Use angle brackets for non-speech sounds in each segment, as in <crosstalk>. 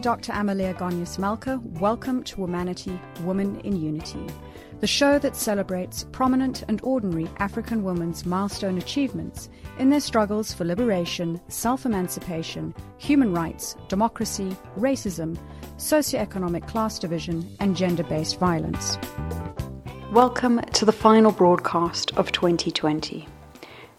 Dr. Amelia Gonyas Malka. Welcome to Womanity, Woman in Unity, the show that celebrates prominent and ordinary African women's milestone achievements in their struggles for liberation, self emancipation, human rights, democracy, racism, socioeconomic class division, and gender based violence. Welcome to the final broadcast of 2020.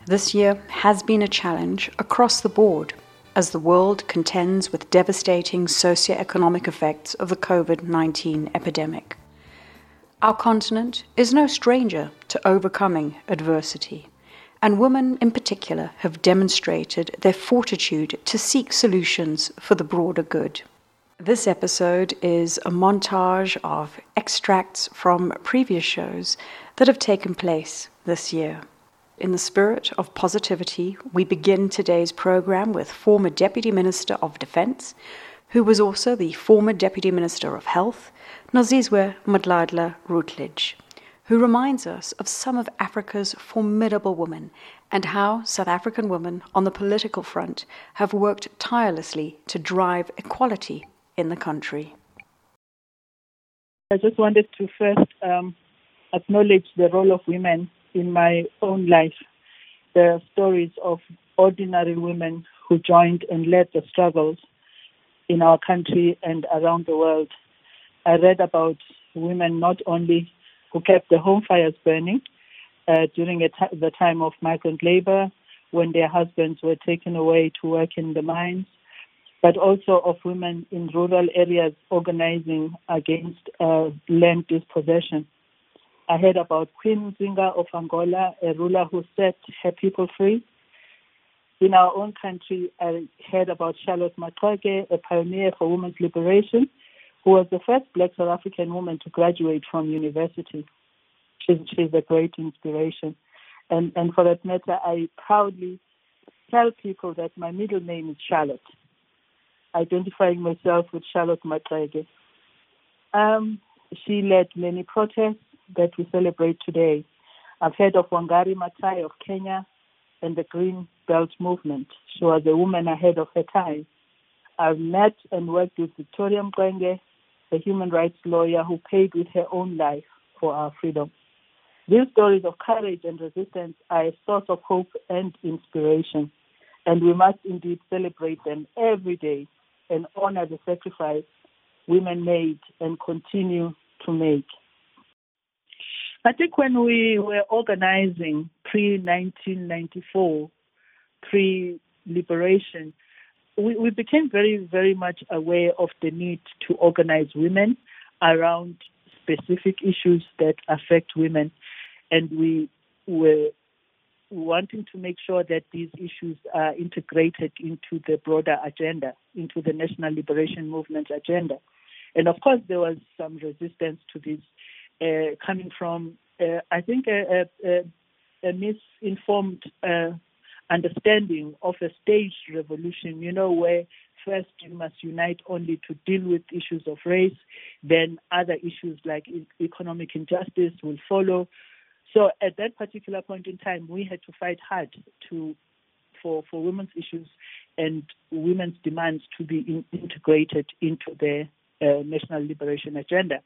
This year has been a challenge across the board as the world contends with devastating socioeconomic effects of the COVID 19 epidemic. Our continent is no stranger to overcoming adversity, and women in particular have demonstrated their fortitude to seek solutions for the broader good. This episode is a montage of extracts from previous shows that have taken place this year. In the spirit of positivity, we begin today's program with former Deputy Minister of Defense, who was also the former Deputy Minister of Health, Nozizwe Madlala Routledge, who reminds us of some of Africa's formidable women and how South African women on the political front have worked tirelessly to drive equality in the country. I just wanted to first um, acknowledge the role of women in my own life the stories of ordinary women who joined and led the struggles in our country and around the world. I read about women not only who kept the home fires burning uh, during the time of migrant labor when their husbands were taken away to work in the mines, but also of women in rural areas organizing against uh, land dispossession. I heard about Queen Nzinga of Angola, a ruler who set her people free. In our own country, I heard about Charlotte Maxeke, a pioneer for women's liberation, who was the first black South African woman to graduate from university. She's, she's a great inspiration. And, and for that matter, I proudly tell people that my middle name is Charlotte, identifying myself with Charlotte Maxeke. Um, she led many protests that we celebrate today. I've heard of Wangari Maathai of Kenya and the Green Belt movement. She was a woman ahead of her time. I've met and worked with Victoria Mxenge, a human rights lawyer who paid with her own life for our freedom. These stories of courage and resistance are a source of hope and inspiration, and we must indeed celebrate them every day and honor the sacrifice women made and continue to make. I think when we were organizing pre 1994, pre liberation, we, we became very, very much aware of the need to organize women around specific issues that affect women. And we were wanting to make sure that these issues are integrated into the broader agenda, into the National Liberation Movement agenda. And of course, there was some resistance to this uh, coming from, uh, I think, a, a, a misinformed uh, understanding of a staged revolution, you know, where first you must unite only to deal with issues of race, then other issues like economic injustice will follow. So at that particular point in time, we had to fight hard to for, for women's issues and women's demands to be in, integrated into the uh, national liberation agenda.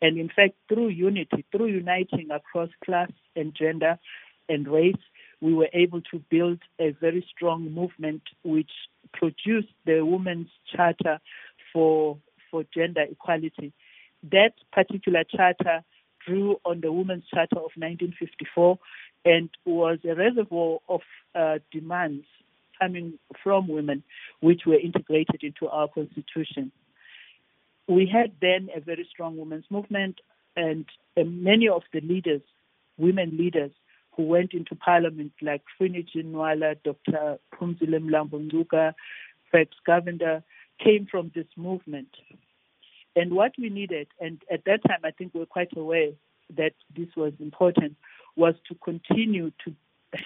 And in fact, through unity, through uniting across class and gender and race, we were able to build a very strong movement which produced the Women's Charter for, for Gender Equality. That particular charter drew on the Women's Charter of 1954 and was a reservoir of uh, demands coming from women, which were integrated into our constitution we had then a very strong women's movement, and uh, many of the leaders, women leaders, who went into parliament, like Frene Ginwala, Dr. Phumzile Mlambo Pregs Govender, came from this movement. And what we needed, and at that time I think we were quite aware that this was important, was to continue to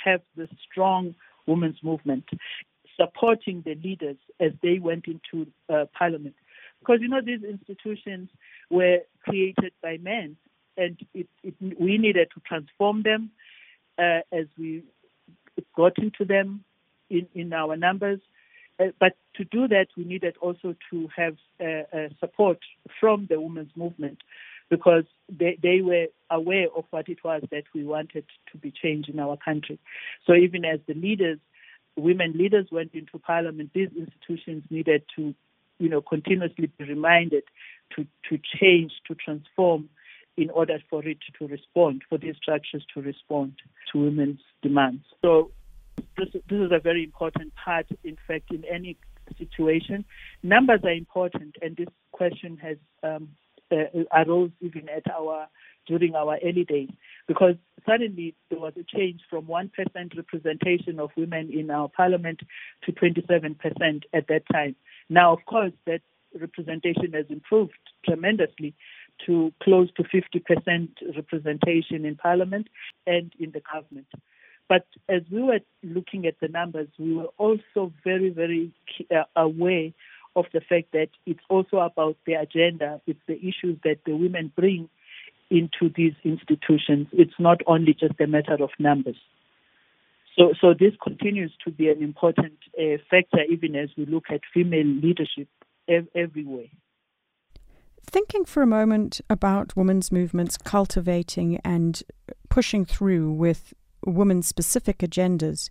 have the strong women's movement, supporting the leaders as they went into uh, parliament. Because, you know, these institutions were created by men, and it, it, we needed to transform them uh, as we got into them in, in our numbers. Uh, but to do that, we needed also to have uh, uh, support from the women's movement because they, they were aware of what it was that we wanted to be changed in our country. So even as the leaders, women leaders went into parliament, these institutions needed to, you know, continuously be reminded to, to change, to transform in order for it to respond, for these structures to respond to women's demands. So this, this is a very important part, in fact, in any situation. Numbers are important, and this question has um, uh, arose even at our during our early days because suddenly there was a change from 1% representation of women in our parliament to 27% at that time. Now, of course, that representation has improved tremendously to close to 50% representation in parliament and in the government. But as we were looking at the numbers, we were also very, very uh, aware of the fact that it's also about the agenda, it's the issues that the women bring into these institutions. It's not only just a matter of numbers. So, so this continues to be an important uh, factor even as we look at female leadership ev- everywhere. Thinking for a moment about women's movements cultivating and pushing through with women specific agendas,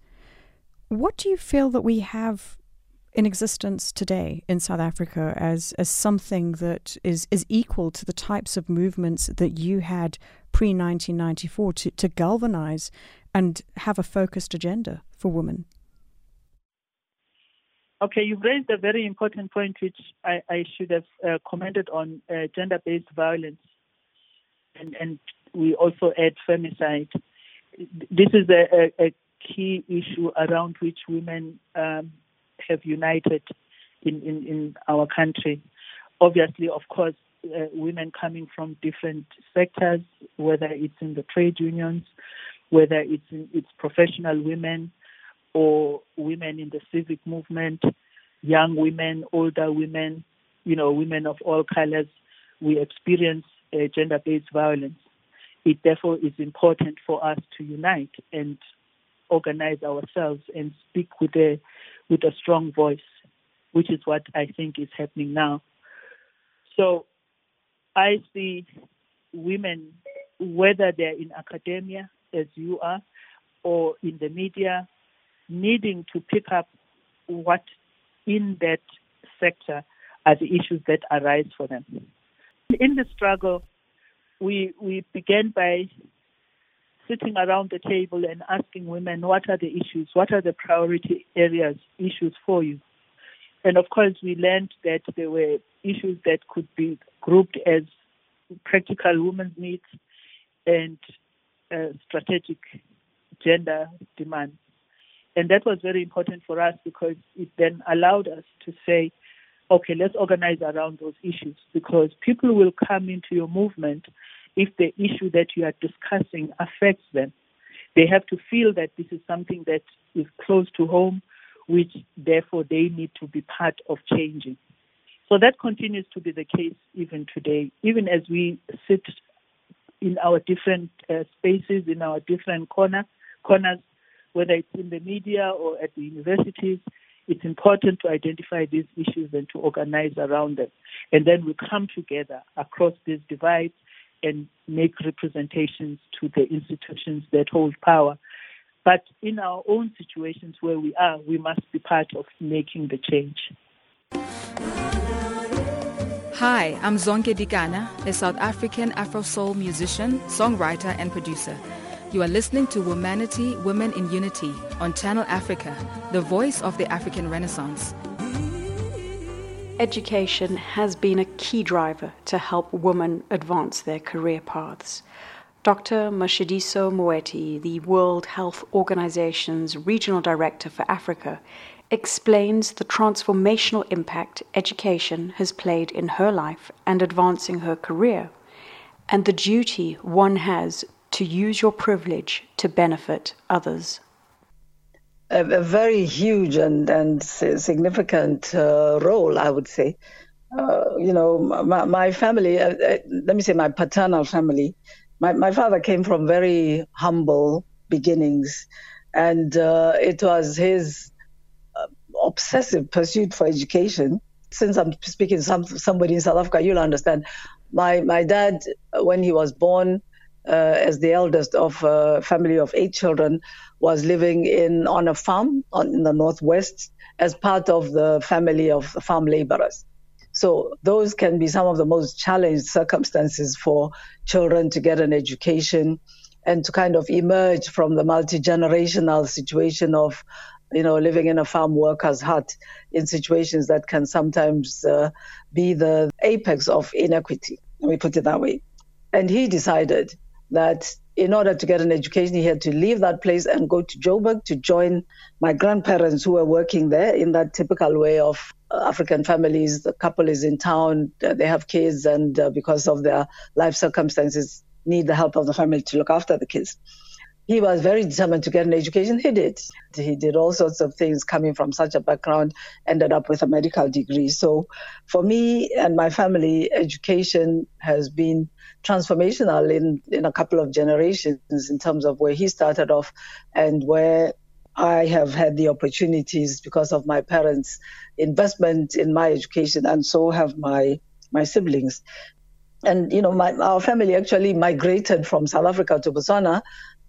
what do you feel that we have in existence today in South Africa as, as something that is, is equal to the types of movements that you had pre 1994 to, to galvanize and have a focused agenda for women? Okay, you've raised a very important point which I, I should have uh, commented on uh, gender based violence. And, and we also add femicide. This is a, a, a key issue around which women um, have united in, in, in our country. Obviously, of course, uh, women coming from different sectors, whether it's in the trade unions, whether it's in, it's professional women or women in the civic movement, young women, older women, you know, women of all colors, we experience uh, gender-based violence. It therefore is important for us to unite and organize ourselves and speak with a with a strong voice, which is what I think is happening now. So I see women, whether they're in academia, as you are, or in the media, needing to pick up what in that sector are the issues that arise for them. In the struggle, we, we began by sitting around the table and asking women what are the issues, what are the priority areas, issues for you. And of course, we learned that there were issues that could be grouped as practical women's needs and uh, strategic gender demands. And that was very important for us because it then allowed us to say, okay, let's organize around those issues because people will come into your movement if the issue that you are discussing affects them. They have to feel that this is something that is close to home, which therefore they need to be part of changing. So that continues to be the case even today, even as we sit in our different uh, spaces, in our different corner, corners, whether it's in the media or at the universities, it's important to identify these issues and to organize around them. And then we come together across these divides and make representations to the institutions that hold power. But in our own situations where we are, we must be part of making the change. Hi, I'm Zonke Dikana, a South African Afro soul musician, songwriter, and producer. You are listening to Womanity, Women in Unity on Channel Africa, the voice of the African Renaissance. Education has been a key driver to help women advance their career paths. Dr. Matshidiso Moeti, the World Health Organization's Regional Director for Africa, explains the transformational impact education has played in her life and advancing her career, and the duty one has to use your privilege to benefit others a, a very huge and, and significant uh, role, I would say. Uh, you know, my, my family, uh, uh, let me say my paternal family, my, my father came from very humble beginnings. And uh, it was his uh, obsessive pursuit for education. Since I'm speaking to some, somebody in South Africa, you'll understand. My my dad, when he was born, as the eldest of a family of eight children, was living in on a farm on, in the northwest as part of the family of farm laborers. So those can be some of the most challenged circumstances for children to get an education and to kind of emerge from the multi-generational situation of you know living in a farm worker's hut in situations that can sometimes uh, be the apex of inequity let me put it that way and he decided that in order to get an education, he had to leave that place and go to Joburg to join my grandparents who were working there in that typical way of uh, African families. The couple is in town, uh, they have kids, and uh, because of their life circumstances, need the help of the family to look after the kids. He was very determined to get an education. He did. He did all sorts of things coming from such a background, ended up with a medical degree. So, for me and my family, education has been transformational in, in a couple of generations in terms of where he started off and where I have had the opportunities because of my parents' investment in my education, and so have my my siblings. And you know, my, our family actually migrated from South Africa to Botswana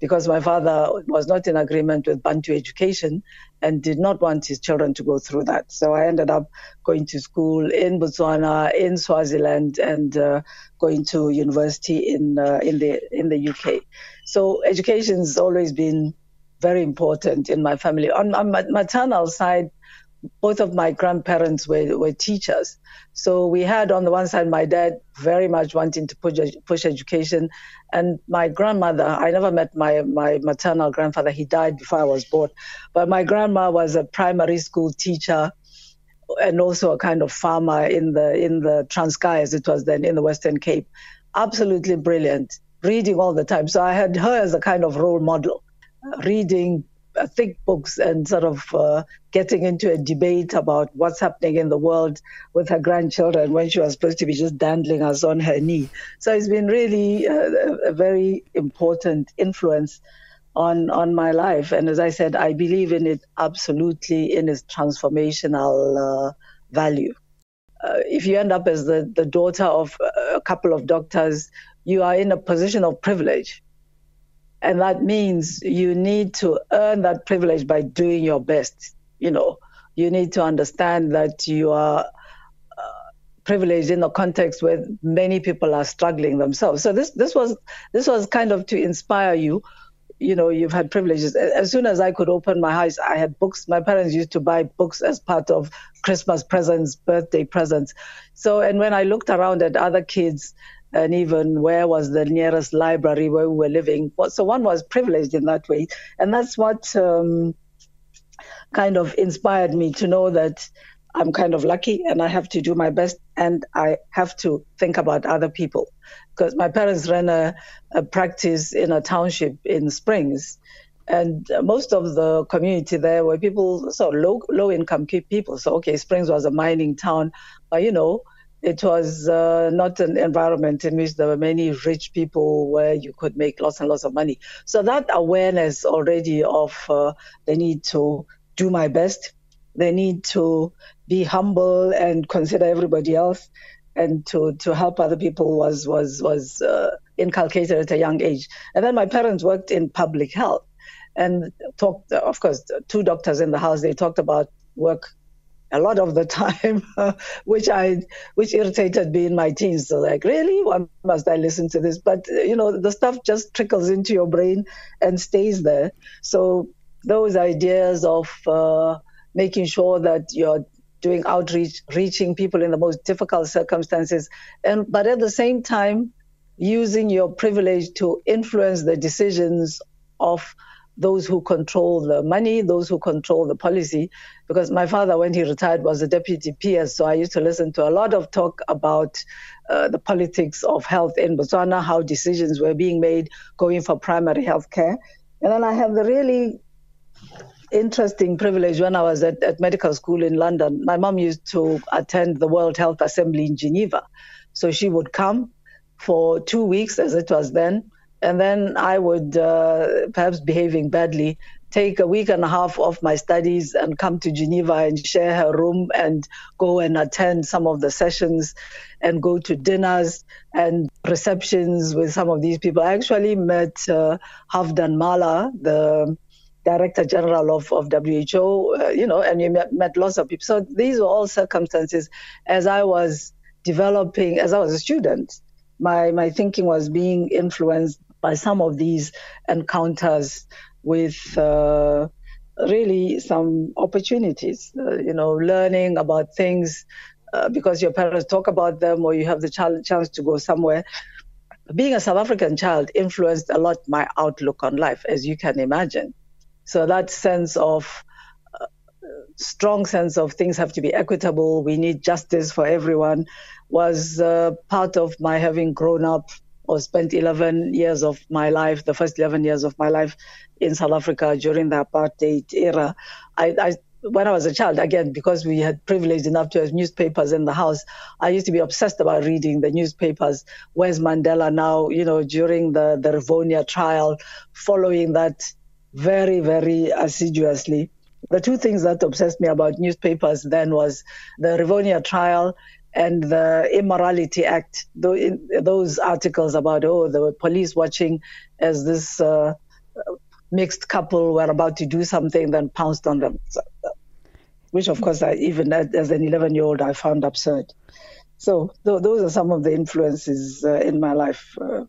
because my father was not in agreement with Bantu education and did not want his children to go through that. So I ended up going to school in Botswana, in Swaziland, and uh, going to university in uh, in the in the UK. So education has always been very important in my family. On, on my maternal side, both of my grandparents were, were teachers. So we had on the one side my dad very much wanting to push, push education, and my grandmother. I never met my, my maternal grandfather, he died before I was born. But my grandma was a primary school teacher and also a kind of farmer in the in the Transkei as it was then in the Western Cape. Absolutely brilliant, reading all the time. So I had her as a kind of role model, reading thick books and sort of uh, getting into a debate about what's happening in the world with her grandchildren when she was supposed to be just dandling us on her knee. So it's been really a, a very important influence on on my life. And as I said, I believe in it absolutely in its transformational uh, value. Uh, if you end up as the, the daughter of a couple of doctors, you are in a position of privilege and that means you need to earn that privilege by doing your best. You know, you need to understand that you are uh, privileged in a context where many people are struggling themselves. So this this was this was kind of to inspire you. You know, you've had privileges. As soon as I could open my eyes, I had books. My parents used to buy books as part of Christmas presents, birthday presents. So, and when I looked around at other kids, and even where was the nearest library where we were living. So one was privileged in that way. And that's what um, kind of inspired me to know that I'm kind of lucky and I have to do my best and I have to think about other people. Because my parents ran a, a practice in a township in Springs. And most of the community there were people, so low low income people. So okay, Springs was a mining town, but you know, it was uh, not an environment in which there were many rich people where you could make lots and lots of money. So that awareness already of uh, the need to do my best, the need to be humble and consider everybody else, and to to help other people was was was uh, inculcated at a young age. And then my parents worked in public health, and talked. Of course, two doctors in the house. They talked about work a lot of the time, <laughs> which I which irritated me in my teens. So like, really, why must I listen to this? But you know, the stuff just trickles into your brain and stays there. So those ideas of uh, making sure that you're doing outreach, reaching people in the most difficult circumstances, and but at the same time, using your privilege to influence the decisions of those who control the money, those who control the policy. Because my father, when he retired, was a deputy PS, so I used to listen to a lot of talk about uh, the politics of health in Botswana, how decisions were being made going for primary health care. And then I have the really interesting privilege when I was at, at medical school in London. My mom used to attend the World Health Assembly in Geneva. So she would come for two weeks, as it was then, and then I would, uh, perhaps behaving badly, take a week and a half off my studies and come to Geneva and share her room and go and attend some of the sessions and go to dinners and receptions with some of these people. I actually met uh, Halfdan Mahler, the Director General of, of WHO, uh, you know, and you met, met lots of people. So these were all circumstances as I was developing, as I was a student. My, my thinking was being influenced by some of these encounters with uh, really some opportunities, uh, you know, learning about things uh, because your parents talk about them or you have the ch- chance to go somewhere. Being a South African child influenced a lot my outlook on life, as you can imagine. So that sense of uh, strong sense of things have to be equitable, we need justice for everyone, was uh, part of my having grown up or spent 11 years of my life, the first 11 years of my life in South Africa during the apartheid era. I, I when I was a child, again, because we had privilege enough to have newspapers in the house, I used to be obsessed about reading the newspapers. Where's Mandela now? You know, during the, the Rivonia trial, following that very, very assiduously. The two things that obsessed me about newspapers then was the Rivonia trial and the Immorality Act. Those articles about, oh, the police watching as this uh, mixed couple were about to do something, then pounced on them. So, which, of course, I, even as an 11 year old, I found absurd. So th- those are some of the influences uh, in my life. Uh,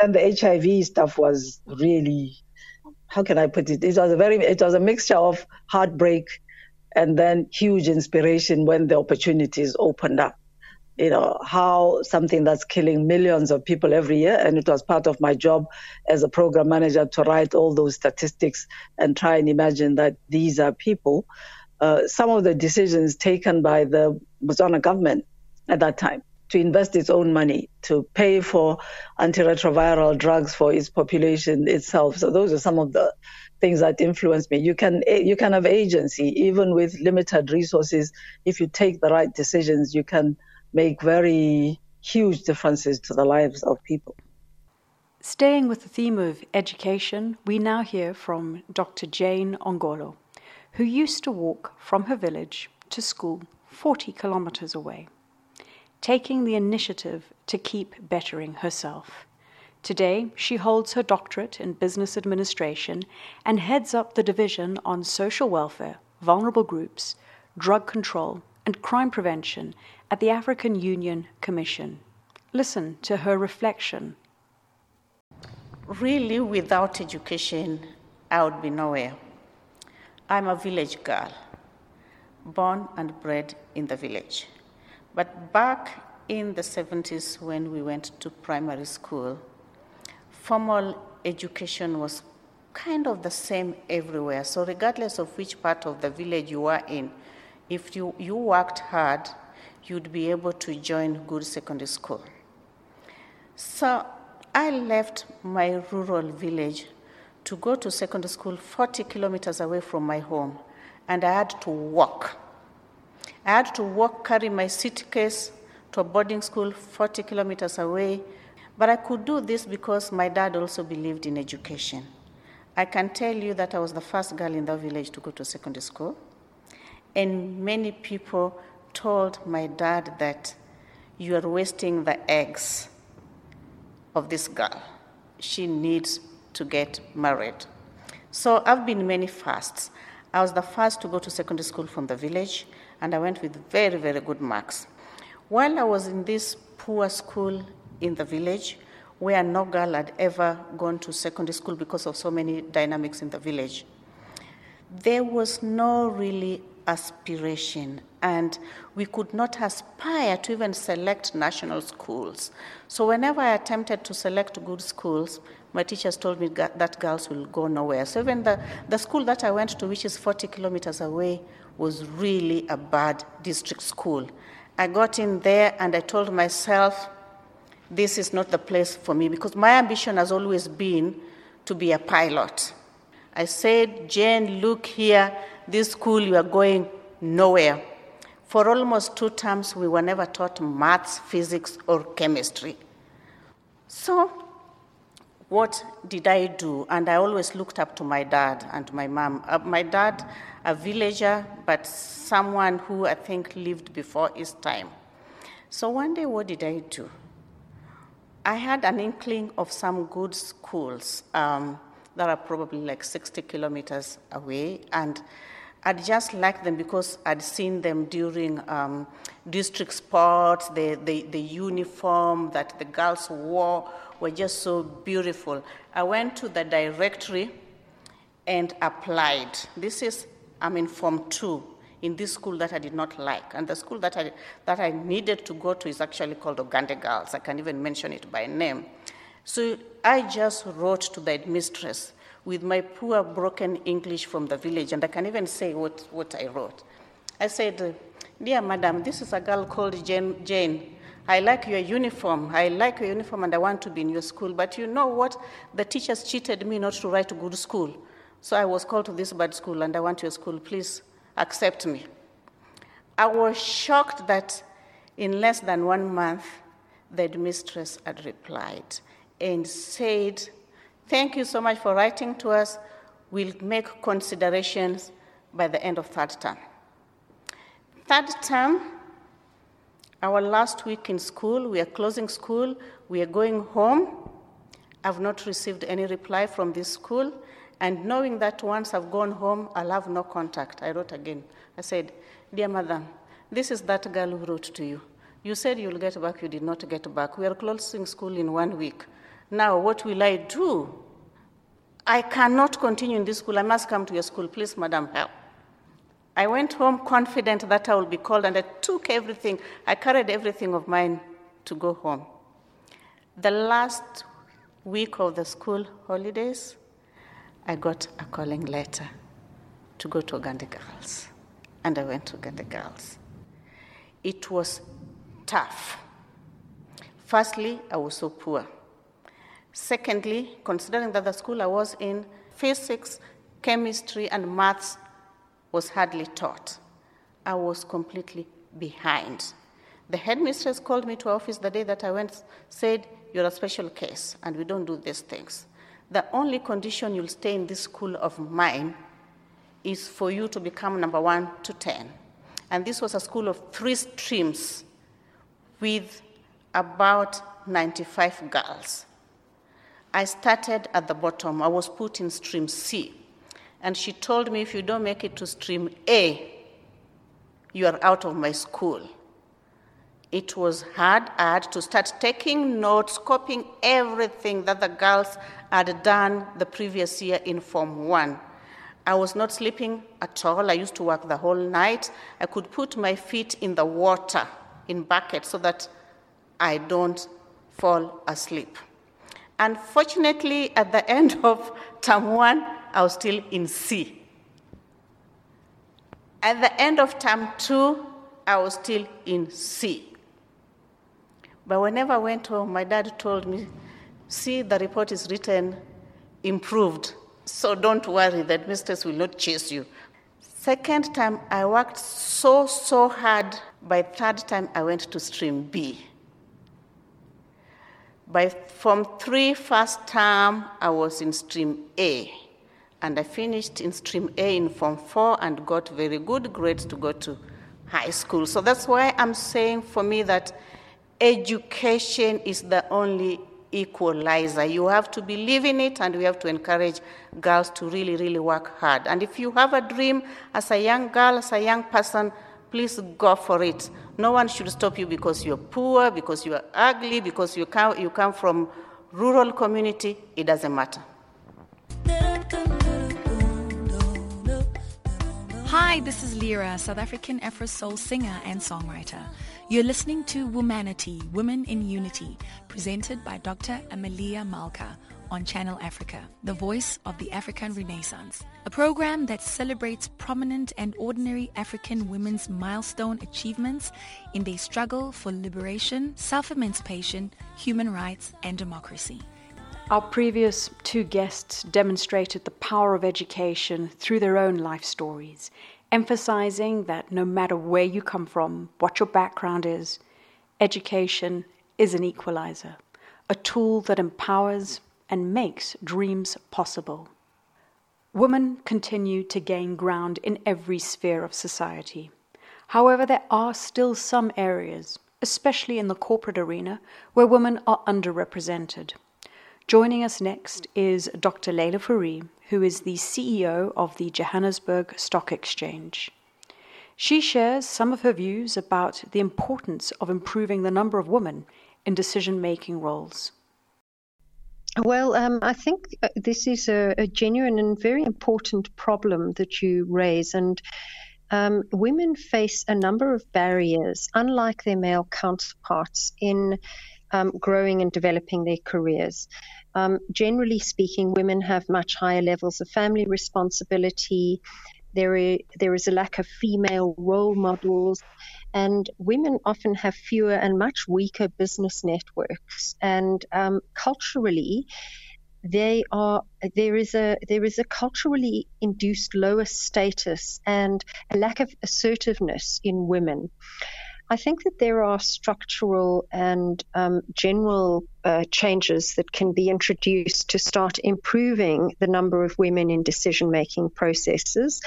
and the HIV stuff was really how can I put it? It was a very, it was a mixture of heartbreak and then huge inspiration when the opportunities opened up. You know, how something that's killing millions of people every year, and it was part of my job as a program manager to write all those statistics and try and imagine that these are people. Uh, some of the decisions taken by the Botswana government at that time to invest its own money to pay for antiretroviral drugs for its population itself. So those are some of the things that influence me. You can eh, you can have agency even with limited resources. If you take the right decisions, you can make very huge differences to the lives of people. Staying with the theme of education, we now hear from Dr. Jane Ongolo, who used to walk from her village to school 40 kilometers away taking the initiative to keep bettering herself. Today, she holds her doctorate in business administration and heads up the division on social welfare, vulnerable groups, drug control, and crime prevention at the African Union Commission. Listen to her reflection. Really, without education, I would be nowhere. I'm a village girl, born and bred in the village. But back in the 70s, when we went to primary school, formal education was kind of the same everywhere. So, regardless of which part of the village you were in, if you, you worked hard, you'd be able to join good secondary school. So, I left my rural village to go to secondary school 40 kilometers away from my home, and I had to walk I had to walk, carry my suitcase to a boarding school 40 kilometers away. But I could do this because my dad also believed in education. I can tell you that I was the first girl in the village to go to secondary school. And many people told my dad that you are wasting the eggs of this girl. She needs to get married. So I've been many fasts. I was the first to go to secondary school from the village and I went with very, very good marks. While I was in this poor school in the village, where no girl had ever gone to secondary school because of so many dynamics in the village, there was no really aspiration, and we could not aspire to even select national schools. So, whenever I attempted to select good schools, my teachers told me that girls will go nowhere. So, even the, the school that I went to, which is 40 kilometers away, was really a bad district school. I got in there and I told myself, this is not the place for me because my ambition has always been to be a pilot. I said, Jane, look here, this school, you are going nowhere. For almost two terms, we were never taught maths, physics, or chemistry. So, what did I do? And I always looked up to my dad and my mom. Uh, my dad, a villager, but someone who I think lived before his time. So one day, what did I do? I had an inkling of some good schools um, that are probably like 60 kilometers away, and I'd just like them because I'd seen them during um, district sports, the, the, the uniform that the girls wore were just so beautiful. I went to the directory and applied. This is, I'm in Form 2 in this school that I did not like. And the school that I, that I needed to go to is actually called Ogande Girls. I can even mention it by name. So I just wrote to the headmistress with my poor broken English from the village, and I can even say what, what I wrote. I said, Dear madam, this is a girl called Jane, Jane. I like your uniform. I like your uniform and I want to be in your school. But you know what? The teachers cheated me not to write to good school. So I was called to this bad school and I want your school. Please accept me. I was shocked that in less than one month, the mistress had replied and said, Thank you so much for writing to us. We'll make considerations by the end of third term. Third term, our last week in school, we are closing school, we are going home. I've not received any reply from this school. And knowing that once I've gone home, I'll have no contact, I wrote again. I said, Dear mother, this is that girl who wrote to you. You said you'll get back, you did not get back. We are closing school in one week. Now, what will I do? I cannot continue in this school. I must come to your school. Please, madam, help. I went home confident that I will be called, and I took everything. I carried everything of mine to go home. The last week of the school holidays, I got a calling letter to go to Ogande Girls. And I went to Ogande Girls. It was tough. Firstly, I was so poor. Secondly, considering that the school I was in, physics, chemistry, and maths was hardly taught. I was completely behind. The headmistress called me to office the day that I went, said, You're a special case, and we don't do these things. The only condition you'll stay in this school of mine is for you to become number one to 10. And this was a school of three streams with about 95 girls. I started at the bottom. I was put in stream C. And she told me, if you don't make it to stream A, you are out of my school. It was hard. I to start taking notes, copying everything that the girls had done the previous year in Form 1. I was not sleeping at all. I used to work the whole night. I could put my feet in the water in buckets so that I don't fall asleep. Unfortunately, at the <laughs> end of term one, I was still in C. At the end of term two, I was still in C. But whenever I went home, my dad told me, See, the report is written, improved. So don't worry, the mistress will not chase you. Second time, I worked so, so hard. By third time, I went to stream B. By from 3 first term, I was in stream A. And I finished in stream A in Form 4 and got very good grades to go to high school. So that's why I'm saying for me that education is the only equalizer. You have to believe in it, and we have to encourage girls to really, really work hard. And if you have a dream as a young girl, as a young person, please go for it. No one should stop you because you're poor, because you're ugly, because you come, you come from rural community. It doesn't matter. Hi, this is Lyra, South African Afro Soul singer and songwriter. You're listening to Womanity, Women in Unity, presented by Dr. Amelia Malka on Channel Africa, the voice of the African Renaissance, a program that celebrates prominent and ordinary African women's milestone achievements in their struggle for liberation, self-emancipation, human rights, and democracy. Our previous two guests demonstrated the power of education through their own life stories, emphasizing that no matter where you come from, what your background is, education is an equalizer, a tool that empowers, and makes dreams possible. Women continue to gain ground in every sphere of society. However, there are still some areas, especially in the corporate arena, where women are underrepresented. Joining us next is Dr. Leila Fourie, who is the CEO of the Johannesburg Stock Exchange. She shares some of her views about the importance of improving the number of women in decision making roles. Well, um, I think uh, this is a, a, genuine and very important problem that you raise. And um, women face a number of barriers, unlike their male counterparts, in um, growing and developing their careers. Um, generally speaking, women have much higher levels of family responsibility. There is, there is a lack of female role models, and women often have fewer and much weaker business networks. And um, culturally, they are there is a there is a culturally induced lower status and a lack of assertiveness in women. I think that there are structural and um, general uh, changes that can be introduced to start improving the number of women in decision making processes.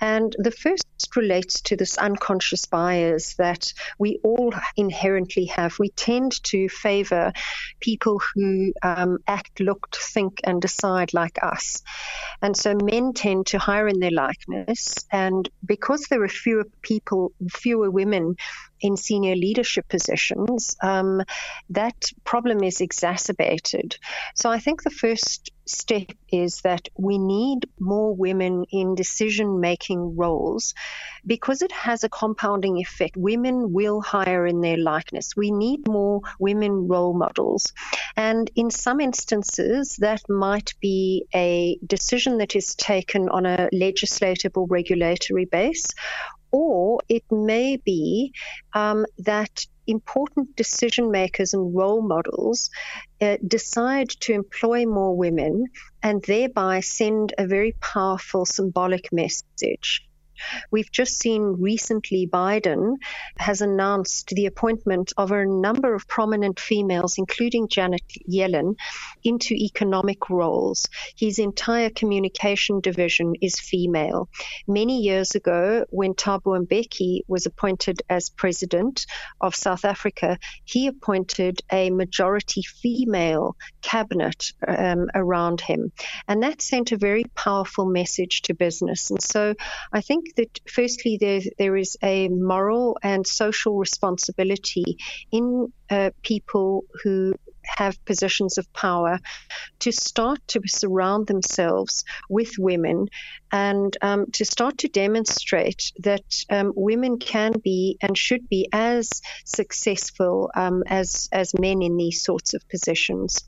And the first relates to this unconscious bias that we all inherently have. We tend to favor people who um, act, look, think, and decide like us. And so men tend to hire in their likeness. And because there are fewer people, fewer women in senior leadership positions, um, that problem is exacerbated. So I think the first step is that we need more women in decision making roles because it has a compounding effect. Women will hire in their likeness. We need more women role models. And in some instances, that might be a decision that is taken on a legislative or regulatory base, or it may be um, that important decision makers and role models uh, decide to employ more women and thereby send a very powerful symbolic message. We've just seen recently Biden has announced the appointment of a number of prominent females, including Janet Yellen, into economic roles. His entire communication division is female. Many years ago, when Thabo Mbeki was appointed as president of South Africa, he appointed a majority female cabinet um, around him. And that sent a very powerful message to business. And so I think that firstly, there, there is a moral and social responsibility in uh, people who have positions of power to start to surround themselves with women and um, to start to demonstrate that um, women can be and should be as successful um, as as men in these sorts of positions.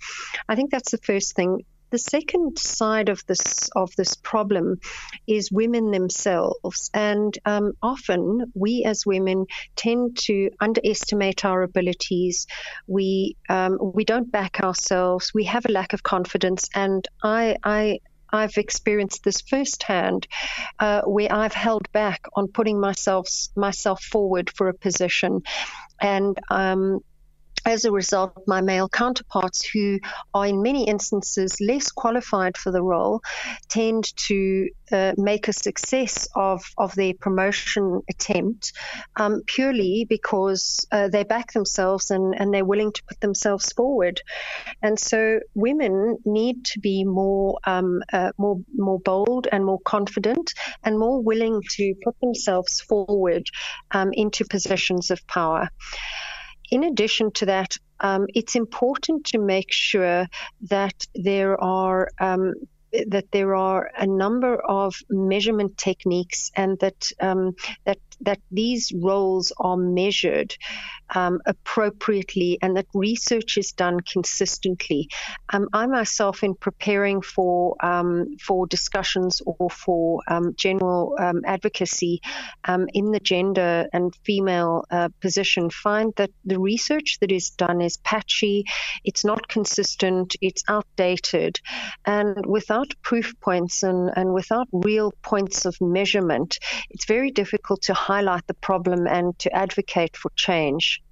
I think that's the first thing. The second side of this of this problem is women themselves, and um, often we as women tend to underestimate our abilities. We um, we don't back ourselves. We have a lack of confidence, and I I I've experienced this firsthand, uh, where I've held back on putting myself myself forward for a position, and um, as a result, my male counterparts, who are in many instances less qualified for the role, tend to uh, make a success of, of their promotion attempt um, purely because uh, they back themselves and, and they're willing to put themselves forward. And so women need to be more, um, uh, more, more bold and more confident and more willing to put themselves forward um, into positions of power in addition to that, um, it's important to make sure that there are um, that there are a number of measurement techniques and that um, that that these roles are measured um, appropriately and that research is done consistently. Um, I myself, in preparing for um, for discussions or for um, general um, advocacy in the gender and female uh, position, find that the research that is done is patchy, it's not consistent, it's outdated, and without proof points and, and without real points of measurement, it's very difficult to highlight the problem and to advocate for change.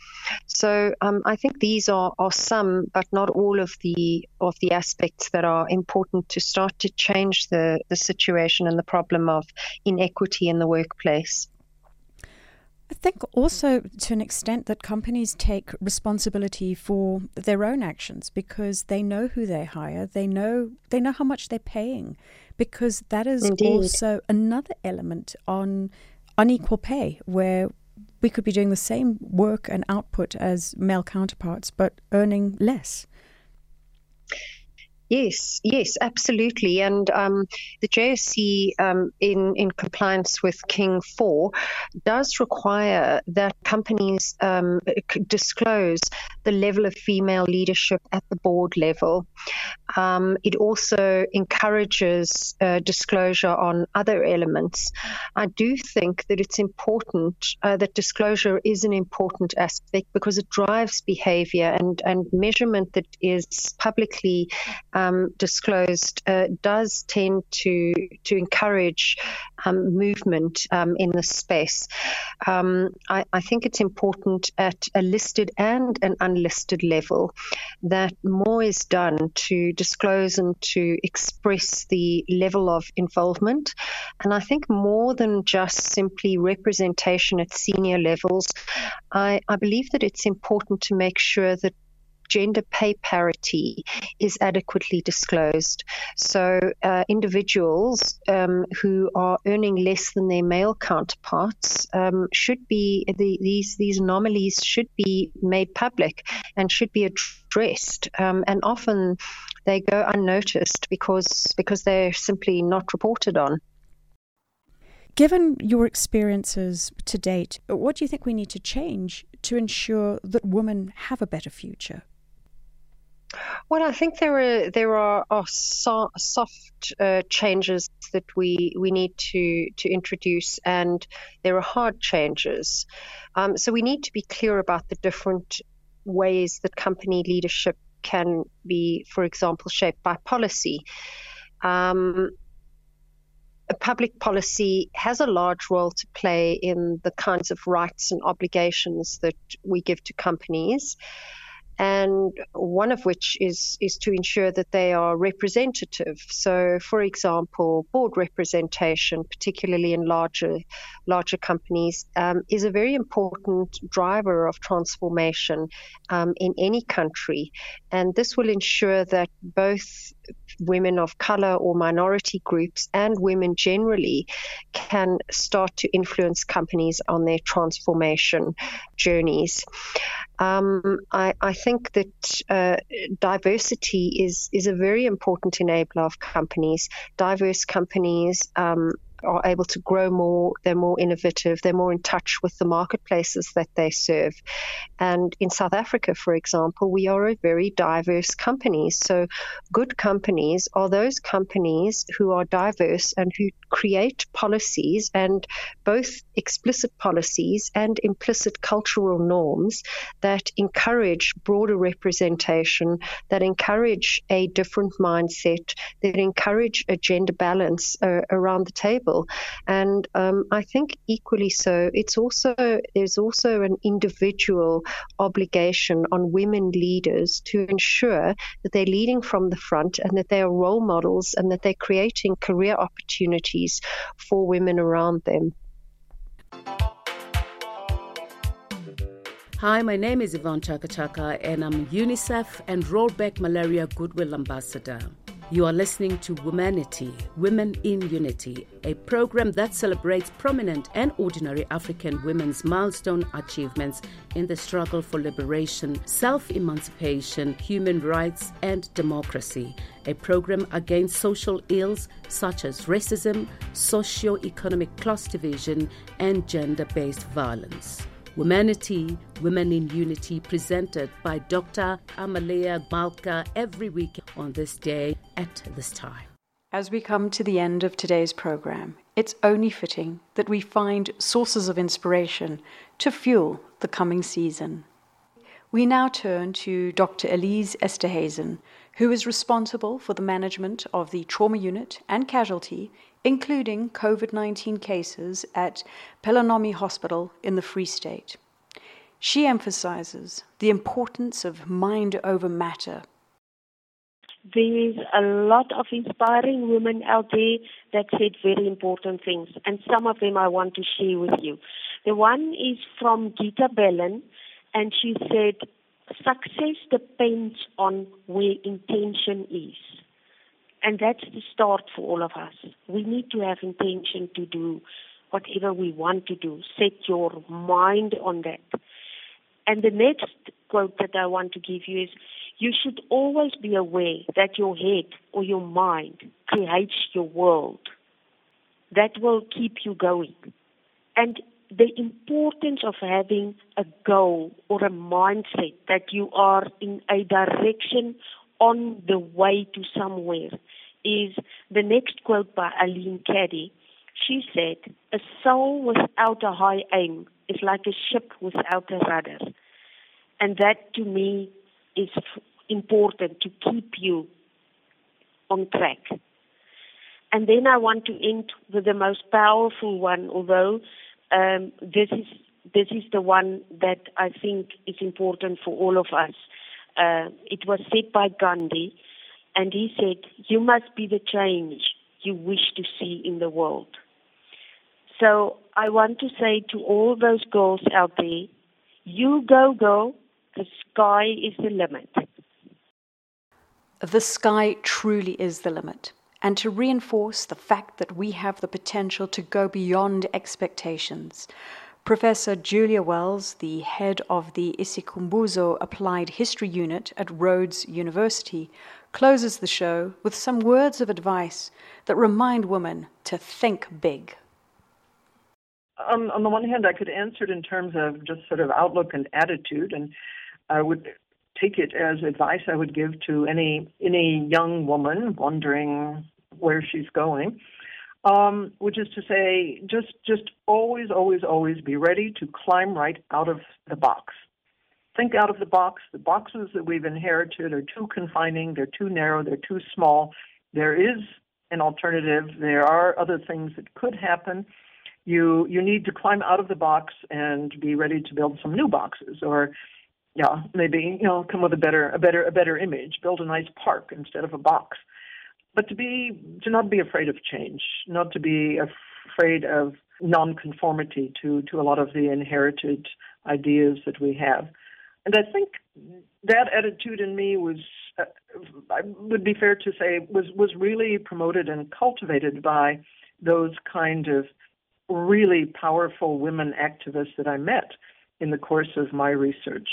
So um, I think these are, are some, but not all of the of the aspects that are important to start to change the, the situation and the problem of inequity in the workplace. I think also to an extent that companies take responsibility for their own actions because they know who they hire, they know they know how much they're paying, because that is Indeed. also another element on unequal pay where we could be doing the same work and output as male counterparts but earning less. Yes, yes, absolutely. And um, the JSE, um, in, in compliance with King 4, does require that companies um, disclose the level of female leadership at the board level. Um, it also encourages uh, disclosure on other elements. I do think that it's important uh, that disclosure is an important aspect because it drives behavior and, and measurement that is publicly um, disclosed uh, does tend to to encourage um, movement um, in this space. Um, I, I, think it's important at a listed and an unlisted level that more is done to disclose and to express the level of involvement. And I think more than just simply representation at senior levels, I, I believe that it's important to make sure that gender pay parity is adequately disclosed. So, uh, individuals um, who are earning less than their male counterparts um, should be the, these these anomalies should be made public and should be addressed. Um, and often they go unnoticed because because they're simply not reported on. Given your experiences to date, what do you think we need to change to ensure that women have a better future? Well, I think there are there are, are so, soft uh, changes that we we need to to introduce, and there are hard changes. Um, so we need to be clear about the different ways that company leadership can be, for example, shaped by policy. Um, public policy has a large role to play in the kinds of rights and obligations that we give to companies and one of which is is to ensure that they are representative. So, for example, board representation, particularly in larger larger companies, um, is a very important driver of transformation um, in any country, and this will ensure that both women of color or minority groups and women generally can start to influence companies on their transformation journeys. Um, I, I, think that uh, diversity is, is a very important enabler of companies. Diverse companies um, are able to grow more, they're more innovative, they're more in touch with the marketplaces that they serve. And in South Africa, for example, we are a very diverse company. So, good companies are those companies who are diverse and who create policies and both explicit policies and implicit cultural norms that encourage broader representation, that encourage a different mindset, that encourage a gender balance uh, around the table. And um, I think equally so, it's also there's also an individual obligation on women leaders to ensure that they're leading from the front and that they are role models and that they're creating career opportunities for women around them. Hi, my name is Yvonne Chaka Chaka, and I'm UNICEF and Rollback Malaria Goodwill Ambassador. You are listening to Womanity, Women in Unity, a program that celebrates prominent and ordinary African women's milestone achievements in the struggle for liberation, self emancipation, human rights, and democracy. A program against social ills such as racism, socio economic class division, and gender based violence. Womanity, Women in Unity, presented by Dr. Amelia Malka every week on this day at this time. As we come to the end of today's program, it's only fitting that we find sources of inspiration to fuel the coming season. We now turn to Dr. Elise Esterhuizen, who is responsible for the management of the trauma unit and casualty, including COVID 19 cases at Pelonomi Hospital in the Free State. She emphasizes the importance of mind over matter. There's a lot of inspiring women out there that said very important things, and some of them I want to share with you. The one is from Gita Bellin, and she said, Success depends on where intention is. And that's the start for all of us. We need to have intention to do whatever we want to do. Set your mind on that. And the next quote that I want to give you is you should always be aware that your head or your mind creates your world. That will keep you going. And the importance of having a goal or a mindset that you are in a direction on the way to somewhere is the next quote by Eileen Cady. She said, A soul without a high aim is like a ship without a rudder. And that to me is important to keep you on track. And then I want to end with the most powerful one, although um, this is this is the one that I think is important for all of us. Uh, it was said by Gandhi, and he said, "You must be the change you wish to see in the world." So I want to say to all those girls out there, you go, go. The sky is the limit. The sky truly is the limit. And to reinforce the fact that we have the potential to go beyond expectations, Professor Julia Wells, the head of the Isikhumbuzo Applied History Unit at Rhodes University, closes the show with some words of advice that remind women to think big. Um, on the one hand, I could answer it in terms of just sort of outlook and attitude, and I would take it as advice I would give to any any young woman wondering where she's going, um, which is to say, just just always, always, always be ready to climb right out of the box. Think out of the box. The boxes that we've inherited are too confining. They're too narrow. They're too small. There is an alternative. There are other things that could happen you you need to climb out of the box and be ready to build some new boxes or yeah, maybe you know come with a better a better a better image. Build a nice park instead of a box. But to be to not be afraid of change, not to be afraid of nonconformity to to a lot of the inherited ideas that we have. And I think that attitude in me was, uh, I would be fair to say, was was really promoted and cultivated by those kind of really powerful women activists that I met in the course of my research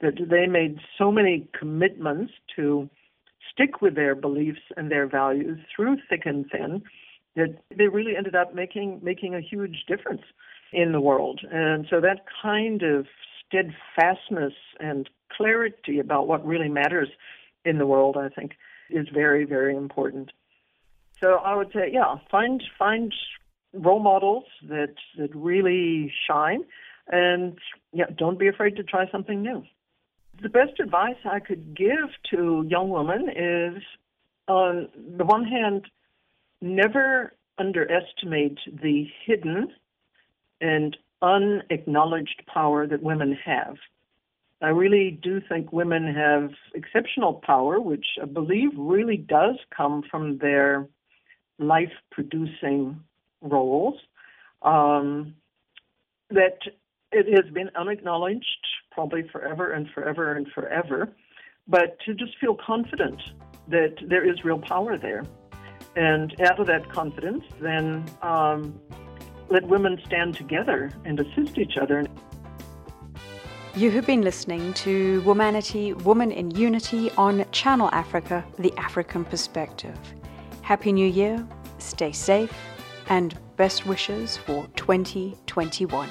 that they made so many commitments to stick with their beliefs and their values through thick and thin that they really ended up making making a huge difference in the world. And so that kind of steadfastness and clarity about what really matters in the world, I think, is very, very important. So I would say, yeah, find find role models that that really shine, and yeah, don't be afraid to try something new. The best advice I could give to young women is, on the one hand, never underestimate the hidden and unacknowledged power that women have. I really do think women have exceptional power, which I believe really does come from their life producing roles. Um, that it has been unacknowledged probably forever and forever and forever, but to just feel confident that there is real power there. And out of that confidence, then um, let women stand together and assist each other. You have been listening to Womanity, Woman in Unity on Channel Africa, The African Perspective. Happy New Year, stay safe, and best wishes for 2021.